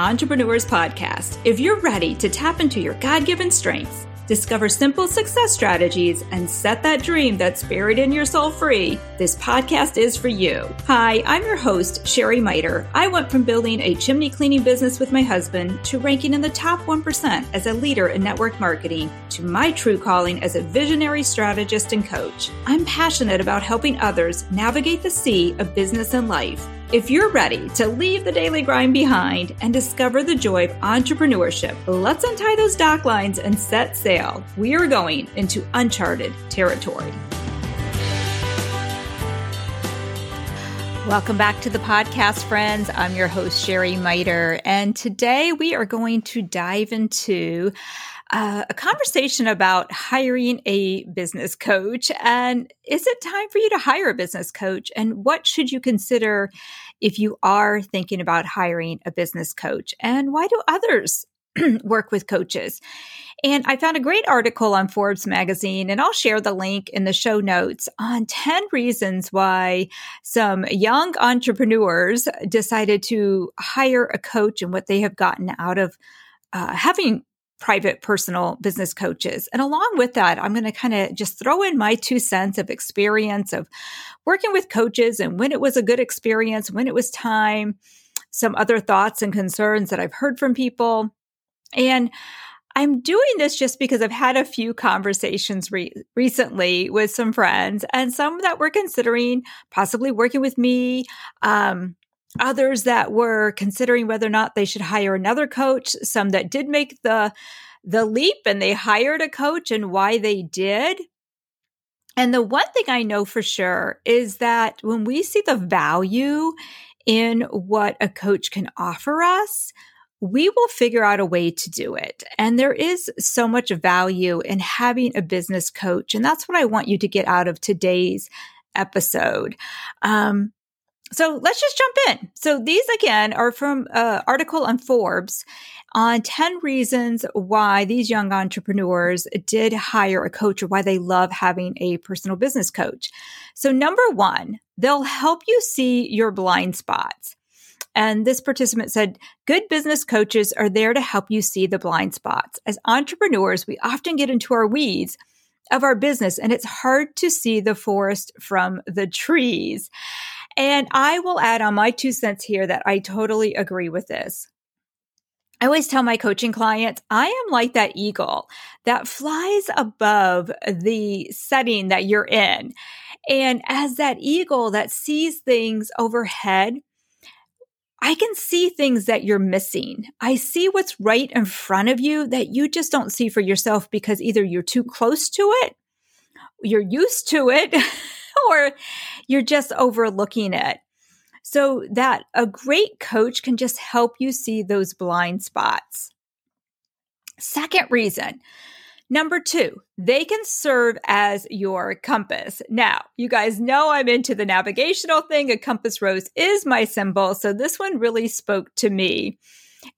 Entrepreneurs Podcast. If you're ready to tap into your God given strengths, discover simple success strategies, and set that dream that's buried in your soul free, this podcast is for you. Hi, I'm your host, Sherry Miter. I went from building a chimney cleaning business with my husband to ranking in the top 1% as a leader in network marketing to my true calling as a visionary strategist and coach. I'm passionate about helping others navigate the sea of business and life if you're ready to leave the daily grind behind and discover the joy of entrepreneurship, let's untie those dock lines and set sail. We are going into uncharted territory. Welcome back to the podcast, friends. I'm your host, Sherry Miter, and today we are going to dive into uh, a conversation about hiring a business coach. And is it time for you to hire a business coach? And what should you consider if you are thinking about hiring a business coach? And why do others work with coaches? And I found a great article on Forbes magazine, and I'll share the link in the show notes on 10 reasons why some young entrepreneurs decided to hire a coach and what they have gotten out of uh, having private personal business coaches. And along with that, I'm going to kind of just throw in my two cents of experience of working with coaches and when it was a good experience, when it was time, some other thoughts and concerns that I've heard from people. And I'm doing this just because I've had a few conversations re- recently with some friends and some that were considering possibly working with me. Um, others that were considering whether or not they should hire another coach, some that did make the the leap and they hired a coach and why they did. And the one thing I know for sure is that when we see the value in what a coach can offer us, we will figure out a way to do it. And there is so much value in having a business coach. And that's what I want you to get out of today's episode. Um, so let's just jump in. So these again are from an uh, article on Forbes on 10 reasons why these young entrepreneurs did hire a coach or why they love having a personal business coach. So number one, they'll help you see your blind spots. And this participant said, good business coaches are there to help you see the blind spots. As entrepreneurs, we often get into our weeds of our business and it's hard to see the forest from the trees. And I will add on my two cents here that I totally agree with this. I always tell my coaching clients, I am like that eagle that flies above the setting that you're in. And as that eagle that sees things overhead, I can see things that you're missing. I see what's right in front of you that you just don't see for yourself because either you're too close to it, you're used to it, or you're just overlooking it. So that a great coach can just help you see those blind spots. Second reason. Number two, they can serve as your compass. Now, you guys know I'm into the navigational thing. A compass rose is my symbol. So this one really spoke to me.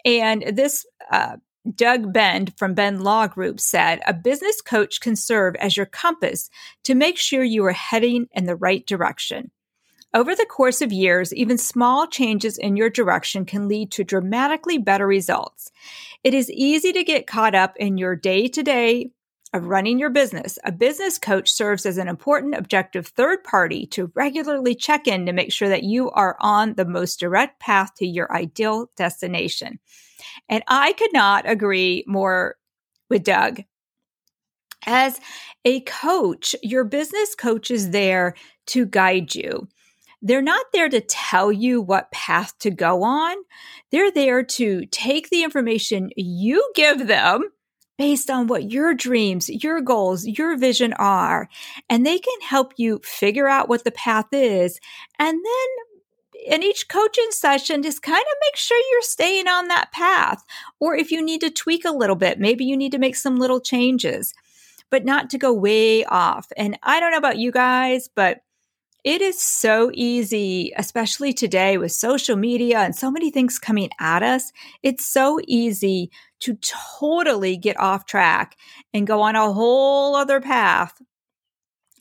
And this uh, Doug Bend from Bend Law Group said, a business coach can serve as your compass to make sure you are heading in the right direction. Over the course of years, even small changes in your direction can lead to dramatically better results. It is easy to get caught up in your day to day of running your business. A business coach serves as an important objective third party to regularly check in to make sure that you are on the most direct path to your ideal destination. And I could not agree more with Doug. As a coach, your business coach is there to guide you. They're not there to tell you what path to go on. They're there to take the information you give them based on what your dreams, your goals, your vision are, and they can help you figure out what the path is and then in each coaching session, just kind of make sure you're staying on that path. Or if you need to tweak a little bit, maybe you need to make some little changes, but not to go way off. And I don't know about you guys, but it is so easy, especially today with social media and so many things coming at us. It's so easy to totally get off track and go on a whole other path.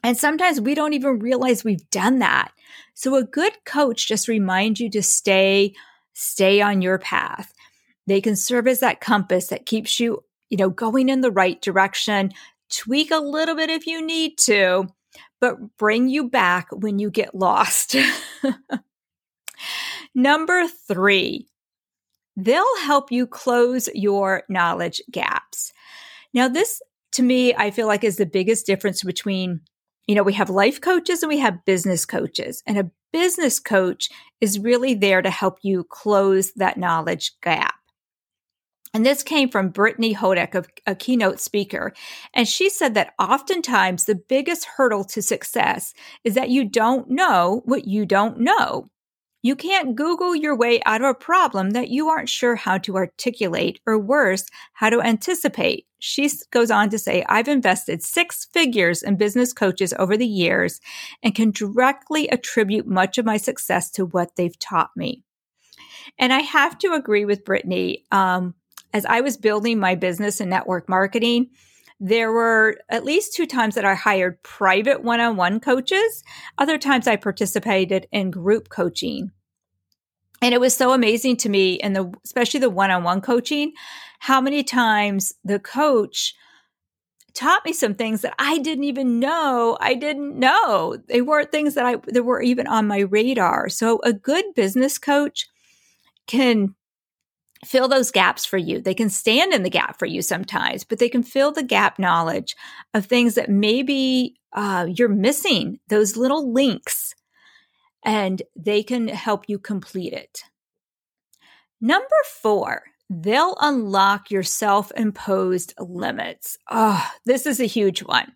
And sometimes we don't even realize we've done that. So a good coach just reminds you to stay, stay on your path. They can serve as that compass that keeps you, you know, going in the right direction. Tweak a little bit if you need to, but bring you back when you get lost. Number three, they'll help you close your knowledge gaps. Now, this to me, I feel like is the biggest difference between, you know, we have life coaches and we have business coaches. And a business coach is really there to help you close that knowledge gap. And this came from Brittany Hodak, a, a, keynote speaker. And she said that oftentimes the biggest hurdle to success is that you don't know what you don't know. You can't Google your way out of a problem that you aren't sure how to articulate, or worse, how to anticipate. She goes on to say, I've invested six figures in business coaches over the years and can directly attribute much of my success to what they've taught me. And I have to agree with Brittany. Um, as I was building my business in network marketing, there were at least two times that I hired private one on one coaches. Other times I participated in group coaching. And it was so amazing to me, and the especially the one on one coaching, how many times the coach taught me some things that I didn't even know I didn't know. They weren't things that I that were even on my radar. So a good business coach can fill those gaps for you. They can stand in the gap for you sometimes, but they can fill the gap knowledge of things that maybe uh, you're missing, those little links, and they can help you complete it. Number four, they'll unlock your self imposed limits. Oh, this is a huge one.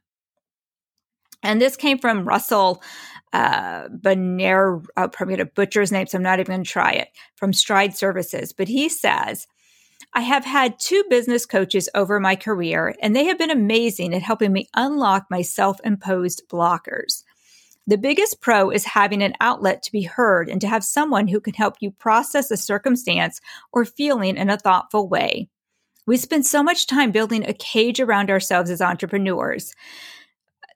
And this came from Russell uh, Benair, I'm probably going to butcher his name, so I'm not even going to try it, from Stride Services. But he says, I have had two business coaches over my career, and they have been amazing at helping me unlock my self imposed blockers. The biggest pro is having an outlet to be heard and to have someone who can help you process a circumstance or feeling in a thoughtful way. We spend so much time building a cage around ourselves as entrepreneurs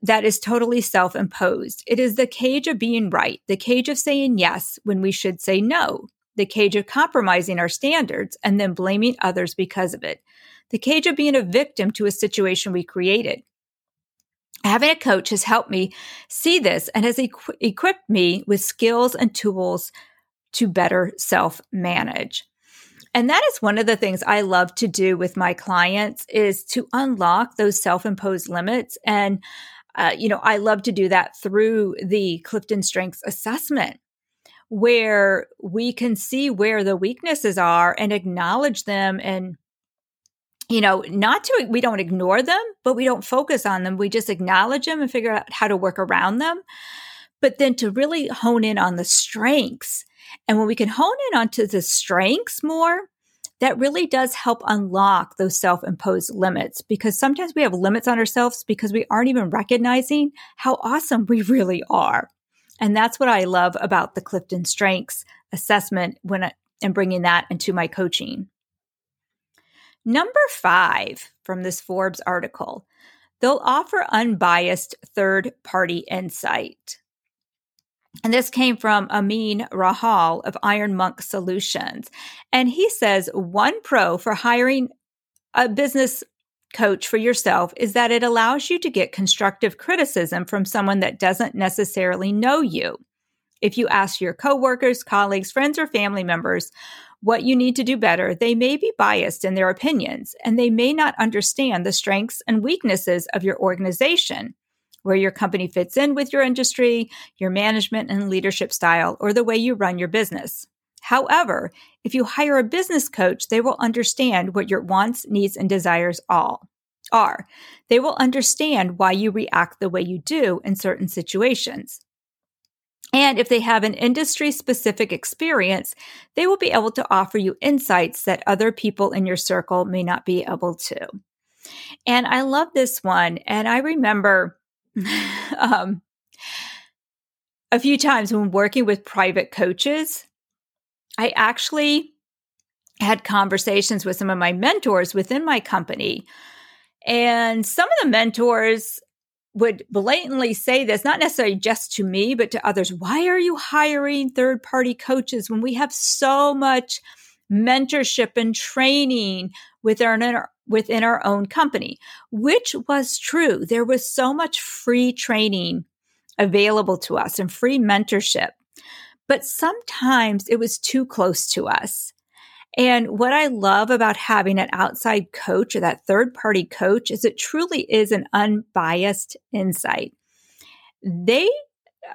that is totally self imposed. It is the cage of being right, the cage of saying yes when we should say no, the cage of compromising our standards and then blaming others because of it, the cage of being a victim to a situation we created. Having a coach has helped me see this and has equ- equipped me with skills and tools to better self manage. And that is one of the things I love to do with my clients is to unlock those self-imposed limits and uh, you know, I love to do that through the Clifton Strengths Assessment, where we can see where the weaknesses are and acknowledge them and you know, not to, we don't ignore them, but we don't focus on them. We just acknowledge them and figure out how to work around them. But then to really hone in on the strengths. And when we can hone in onto the strengths more, that really does help unlock those self imposed limits because sometimes we have limits on ourselves because we aren't even recognizing how awesome we really are. And that's what I love about the Clifton Strengths assessment when I, and bringing that into my coaching. Number five from this Forbes article, they'll offer unbiased third party insight. And this came from Amin Rahal of Iron Monk Solutions. And he says one pro for hiring a business coach for yourself is that it allows you to get constructive criticism from someone that doesn't necessarily know you. If you ask your coworkers, colleagues, friends, or family members what you need to do better, they may be biased in their opinions and they may not understand the strengths and weaknesses of your organization where your company fits in with your industry, your management and leadership style, or the way you run your business. However, if you hire a business coach, they will understand what your wants, needs, and desires all are. They will understand why you react the way you do in certain situations. And if they have an industry specific experience, they will be able to offer you insights that other people in your circle may not be able to. And I love this one. And I remember um, a few times when working with private coaches, I actually had conversations with some of my mentors within my company. And some of the mentors would blatantly say this, not necessarily just to me, but to others. Why are you hiring third party coaches when we have so much mentorship and training within our, within our own company, which was true. There was so much free training available to us and free mentorship. But sometimes it was too close to us. And what I love about having an outside coach or that third party coach is it truly is an unbiased insight. They,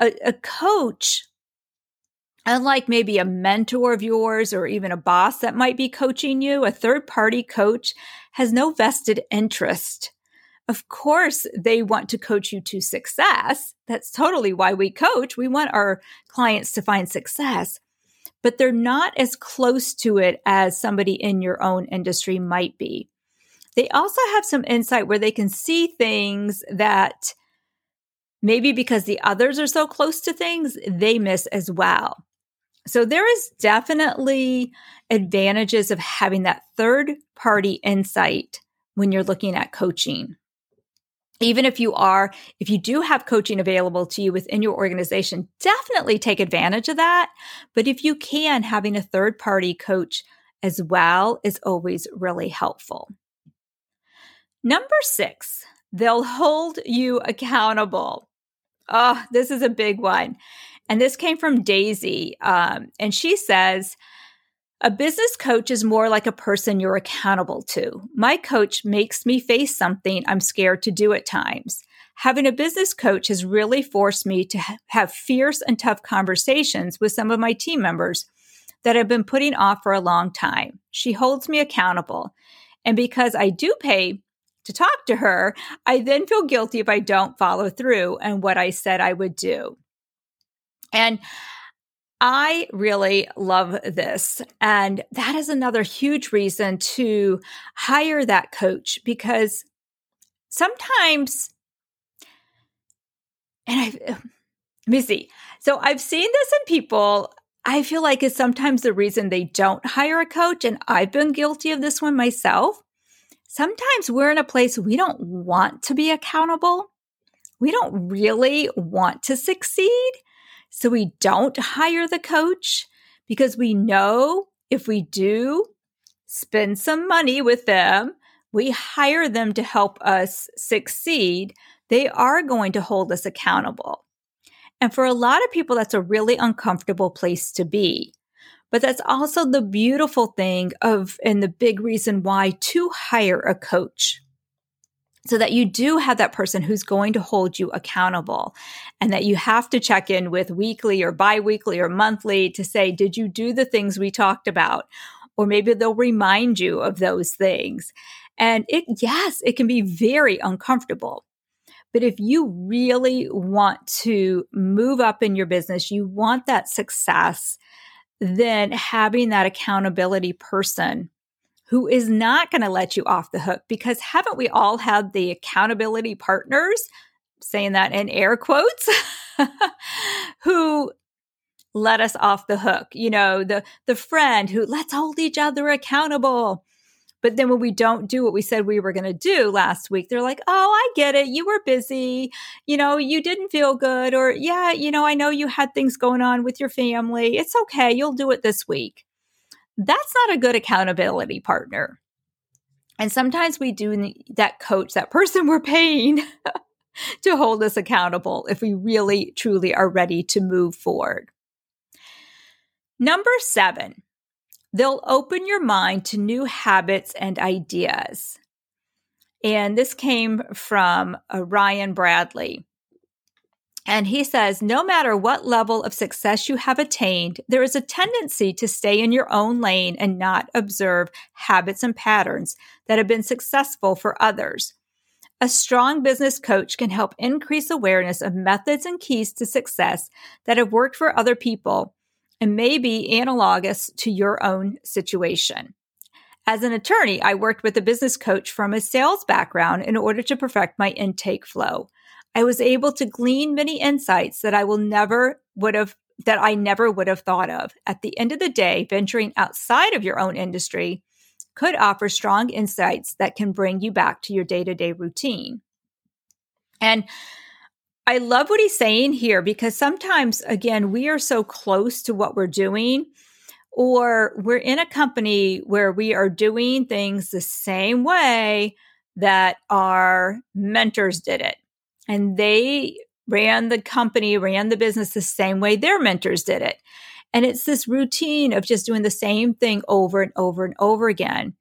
a, a coach, unlike maybe a mentor of yours or even a boss that might be coaching you, a third party coach has no vested interest. Of course, they want to coach you to success. That's totally why we coach. We want our clients to find success but they're not as close to it as somebody in your own industry might be. They also have some insight where they can see things that maybe because the others are so close to things, they miss as well. So there is definitely advantages of having that third party insight when you're looking at coaching even if you are, if you do have coaching available to you within your organization, definitely take advantage of that. But if you can, having a third party coach as well is always really helpful. Number six, they'll hold you accountable. Oh, this is a big one. And this came from Daisy. Um, and she says, a business coach is more like a person you're accountable to. My coach makes me face something I'm scared to do at times. Having a business coach has really forced me to ha- have fierce and tough conversations with some of my team members that I've been putting off for a long time. She holds me accountable. And because I do pay to talk to her, I then feel guilty if I don't follow through on what I said I would do. And I really love this. And that is another huge reason to hire that coach because sometimes, and I, let me see. So I've seen this in people. I feel like is sometimes the reason they don't hire a coach. And I've been guilty of this one myself. Sometimes we're in a place we don't want to be accountable. We don't really want to succeed. So we don't hire the coach because we know if we do spend some money with them, we hire them to help us succeed, they are going to hold us accountable. And for a lot of people, that's a really uncomfortable place to be. But that's also the beautiful thing of, and the big reason why to hire a coach so that you do have that person who's going to hold you accountable and that you have to check in with weekly or biweekly or monthly to say, did you do the things we talked about? Or maybe they'll remind you of those things. And it, yes, it can be very uncomfortable. But if you really want to move up in your business, you want that success, then having that accountability person who is not going to let you off the hook because haven't we all had the accountability partners, saying that in air quotes, who let us off the hook? You know, the the friend who let's hold each other accountable. But then when we don't do what we said we were going to do last week, they're like, oh, I get it. You were busy. You know, you didn't feel good. Or, yeah, you know, I know you had things going on with your family. It's okay. You'll do it this week that's not a good accountability partner. And sometimes we do that coach, that person we're paying to hold us accountable if we really, truly are ready to move forward. Number seven, they'll open your mind to new habits and ideas. And this came from uh, Ryan Bradley. And he says, no matter what level of success you have attained, there is a tendency to stay in your own lane and not observe habits and patterns that have been successful for others. A strong business coach can help increase awareness of methods and keys to success that have worked for other people and may be analogous to your own situation. As an attorney, I worked with a business coach from a sales background in order to perfect my intake flow. I was able to glean many insights that I will never would have that I never would have thought of. At the end of the day, venturing outside of your own industry could offer strong insights that can bring you back to your day-to-day routine. And I love what he's saying here because sometimes again we are so close to what we're doing or we're in a company where we are doing things the same way that our mentors did it. And they ran the company, ran the business the same way their mentors did it. And it's this routine of just doing the same thing over and over and over again.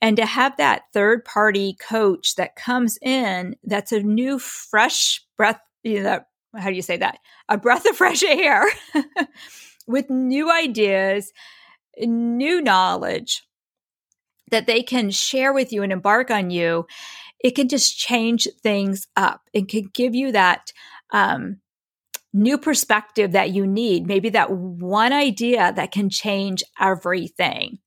And to have that third party coach that comes in, that's a new, fresh breath, you know, how do you say that? A breath of fresh air with new ideas, new knowledge that they can share with you and embark on you, it can just change things up. It can give you that um, new perspective that you need, maybe that one idea that can change everything.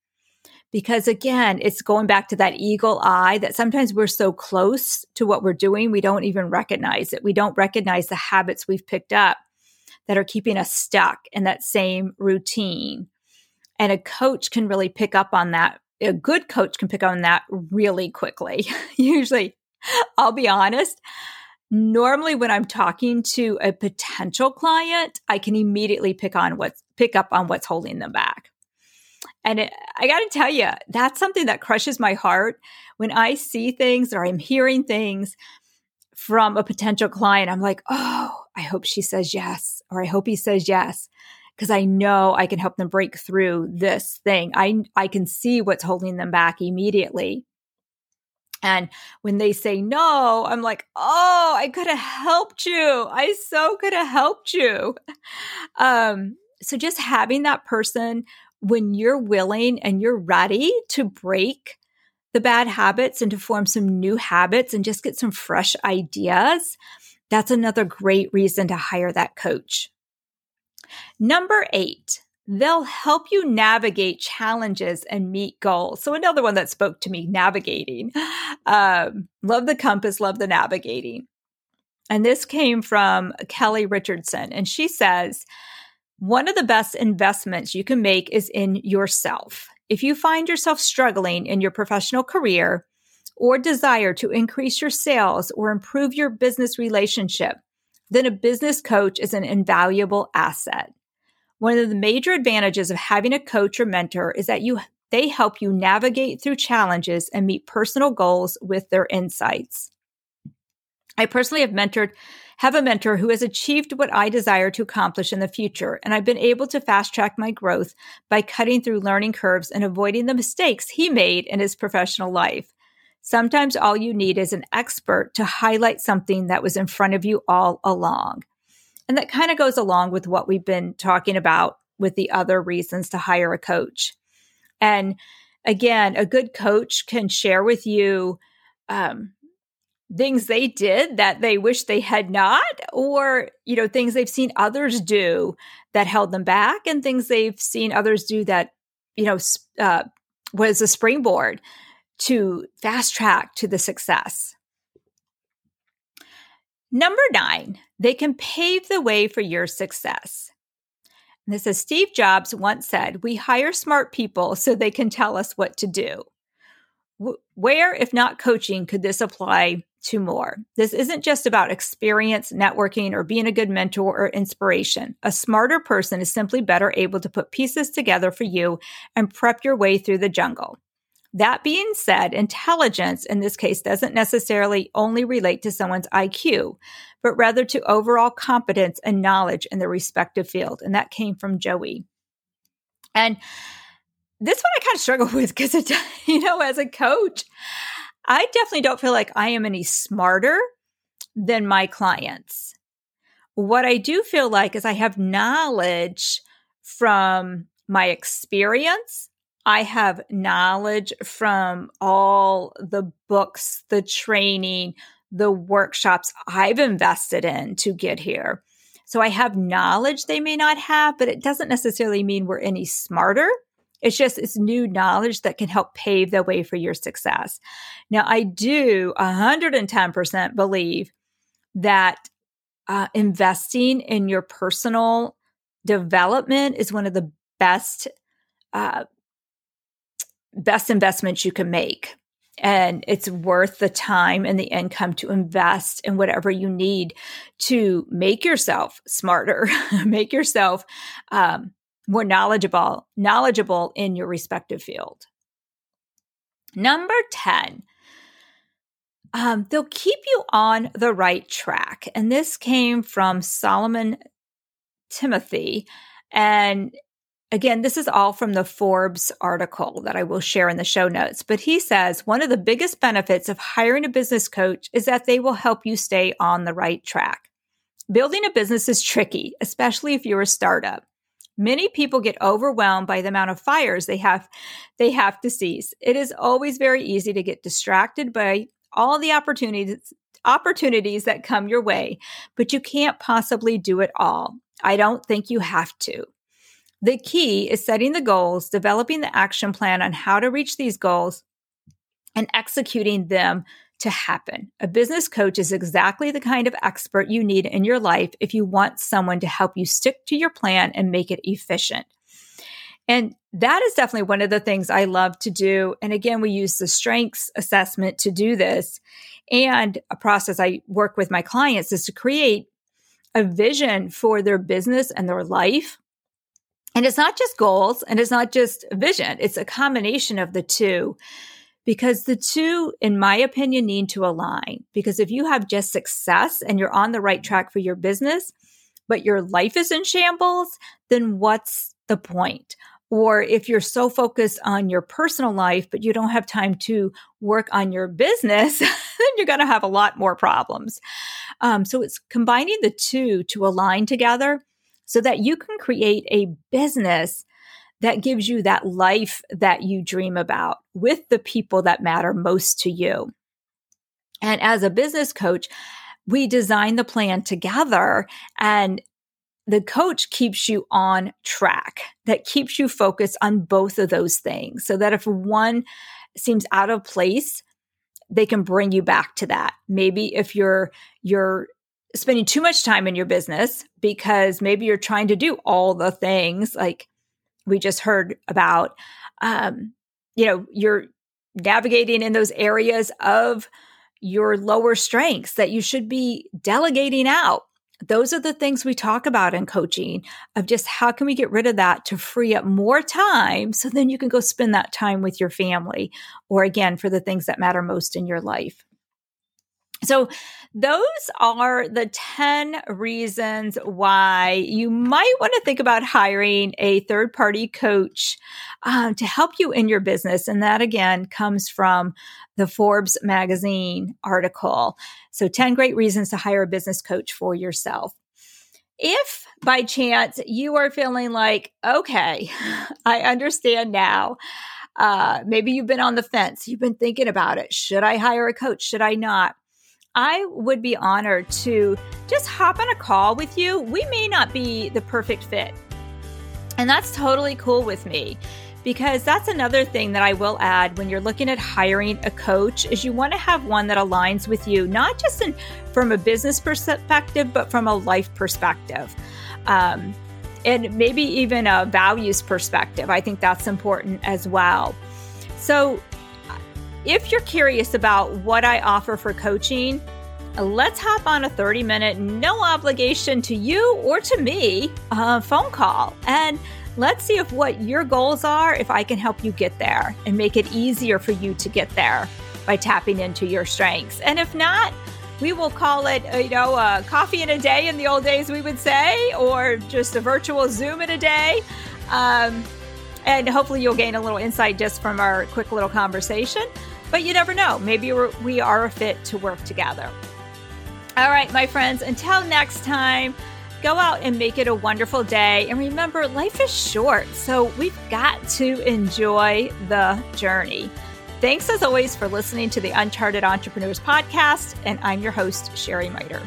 Because again, it's going back to that eagle eye that sometimes we're so close to what we're doing, we don't even recognize it. We don't recognize the habits we've picked up that are keeping us stuck in that same routine. And a coach can really pick up on that. A good coach can pick on that really quickly. Usually, I'll be honest, normally when I'm talking to a potential client, I can immediately pick on what's pick up on what's holding them back. And it, I got to tell you, that's something that crushes my heart when I see things or I'm hearing things from a potential client. I'm like, oh, I hope she says yes, or I hope he says yes, because I know I can help them break through this thing. I I can see what's holding them back immediately. And when they say no, I'm like, oh, I could have helped you. I so could have helped you. Um, so just having that person when you're willing and you're ready to break the bad habits and to form some new habits and just get some fresh ideas, that's another great reason to hire that coach. Number eight, they'll help you navigate challenges and meet goals. So another one that spoke to me, navigating. Um, love the compass, love the navigating. And this came from Kelly Richardson. And she says, one of the best investments you can make is in yourself. If you find yourself struggling in your professional career or desire to increase your sales or improve your business relationship, then a business coach is an invaluable asset. One of the major advantages of having a coach or mentor is that you they help you navigate through challenges and meet personal goals with their insights. I personally have mentored have a mentor who has achieved what I desire to accomplish in the future, and I've been able to fast track my growth by cutting through learning curves and avoiding the mistakes he made in his professional life. Sometimes all you need is an expert to highlight something that was in front of you all along. And that kind of goes along with what we've been talking about with the other reasons to hire a coach. And again, a good coach can share with you um, things they did that they wish they had not, or, you know, things they've seen others do that held them back, and things they've seen others do that, you know, uh, was a springboard to fast track to the success. Number nine, they can pave the way for your success. And this is Steve Jobs once said, We hire smart people so they can tell us what to do. Where, if not coaching, could this apply to more? This isn't just about experience, networking, or being a good mentor or inspiration. A smarter person is simply better able to put pieces together for you and prep your way through the jungle. That being said, intelligence in this case doesn't necessarily only relate to someone's IQ, but rather to overall competence and knowledge in their respective field. And that came from Joey. And this one I kind of struggle with because, it, you know, as a coach, I definitely don't feel like I am any smarter than my clients. What I do feel like is I have knowledge from my experience I have knowledge from all the books, the training, the workshops I've invested in to get here. So I have knowledge they may not have, but it doesn't necessarily mean we're any smarter. It's just it's new knowledge that can help pave the way for your success. Now, I do 110% believe that uh, investing in your personal development is one of the best uh, best investments you can make. And it's worth the time and the income to invest in whatever you need to make yourself smarter, make yourself um, more knowledgeable, knowledgeable in your respective field. Number 10, um, they'll keep you on the right track. And this came from Solomon Timothy. And again, this is all from the Forbes article that I will share in the show notes. But he says one of the biggest benefits of hiring a business coach is that they will help you stay on the right track. Building a business is tricky, especially if you're a startup. Many people get overwhelmed by the amount of fires they have they have to seize. It is always very easy to get distracted by all the opportunities opportunities that come your way, but you can't possibly do it all. I don't think you have to. The key is setting the goals, developing the action plan on how to reach these goals, and executing them to happen. A business coach is exactly the kind of expert you need in your life if you want someone to help you stick to your plan and make it efficient. And that is definitely one of the things I love to do. And again, we use the strengths assessment to do this. And a process I work with my clients is to create a vision for their business and their life. And it's not just goals and it's not just vision, it's a combination of the two because the two, in my opinion, need to align. Because if you have just success and you're on the right track for your business, but your life is in shambles, then what's the point? Or if you're so focused on your personal life, but you don't have time to work on your business, then you're going to have a lot more problems. Um, so it's combining the two to align together so that you can create a business that gives you that life that you dream about with the people that matter most to you. And as a business coach, we design the plan together and the coach keeps you on track that keeps you focused on both of those things so that if one seems out of place they can bring you back to that maybe if you're you're spending too much time in your business because maybe you're trying to do all the things like we just heard about, um, you know, you're navigating in those areas of your lower strengths that you should be delegating out. Those are the things we talk about in coaching of just how can we get rid of that to free up more time so then you can go spend that time with your family or again for the things that matter most in your life. So, those are the 10 reasons why you might want to think about hiring a third party coach um, to help you in your business. And that again comes from the Forbes magazine article. So, 10 great reasons to hire a business coach for yourself. If by chance you are feeling like, okay, I understand now. Uh, maybe you've been on the fence. You've been thinking about it. Should I hire a coach? Should I not? I would be honored to just hop on a call with you. We may not be the perfect fit. And that's totally cool with me because that's another thing that I will add when you're looking at hiring a coach is you want to have one that aligns with you, not just in, from a business perspective, but from a life perspective. Um, and maybe even a values perspective. I think that's important as well. So if you're curious about what I offer for coaching, let's hop on a 30 minute, no obligation to you or to me uh, phone call. And let's see if what your goals are, if I can help you get there and make it easier for you to get there by tapping into your strengths. And if not, we will call it, uh, you know, a coffee in a day in the old days, we would say, or just a virtual Zoom in a day. Um, and hopefully you'll gain a little insight just from our quick little conversation. But you never know. Maybe we are a fit to work together. All right, my friends, until next time, go out and make it a wonderful day. And remember, life is short, so we've got to enjoy the journey. Thanks as always for listening to the Uncharted Entrepreneurs Podcast, and I'm your host, Sherry Miter.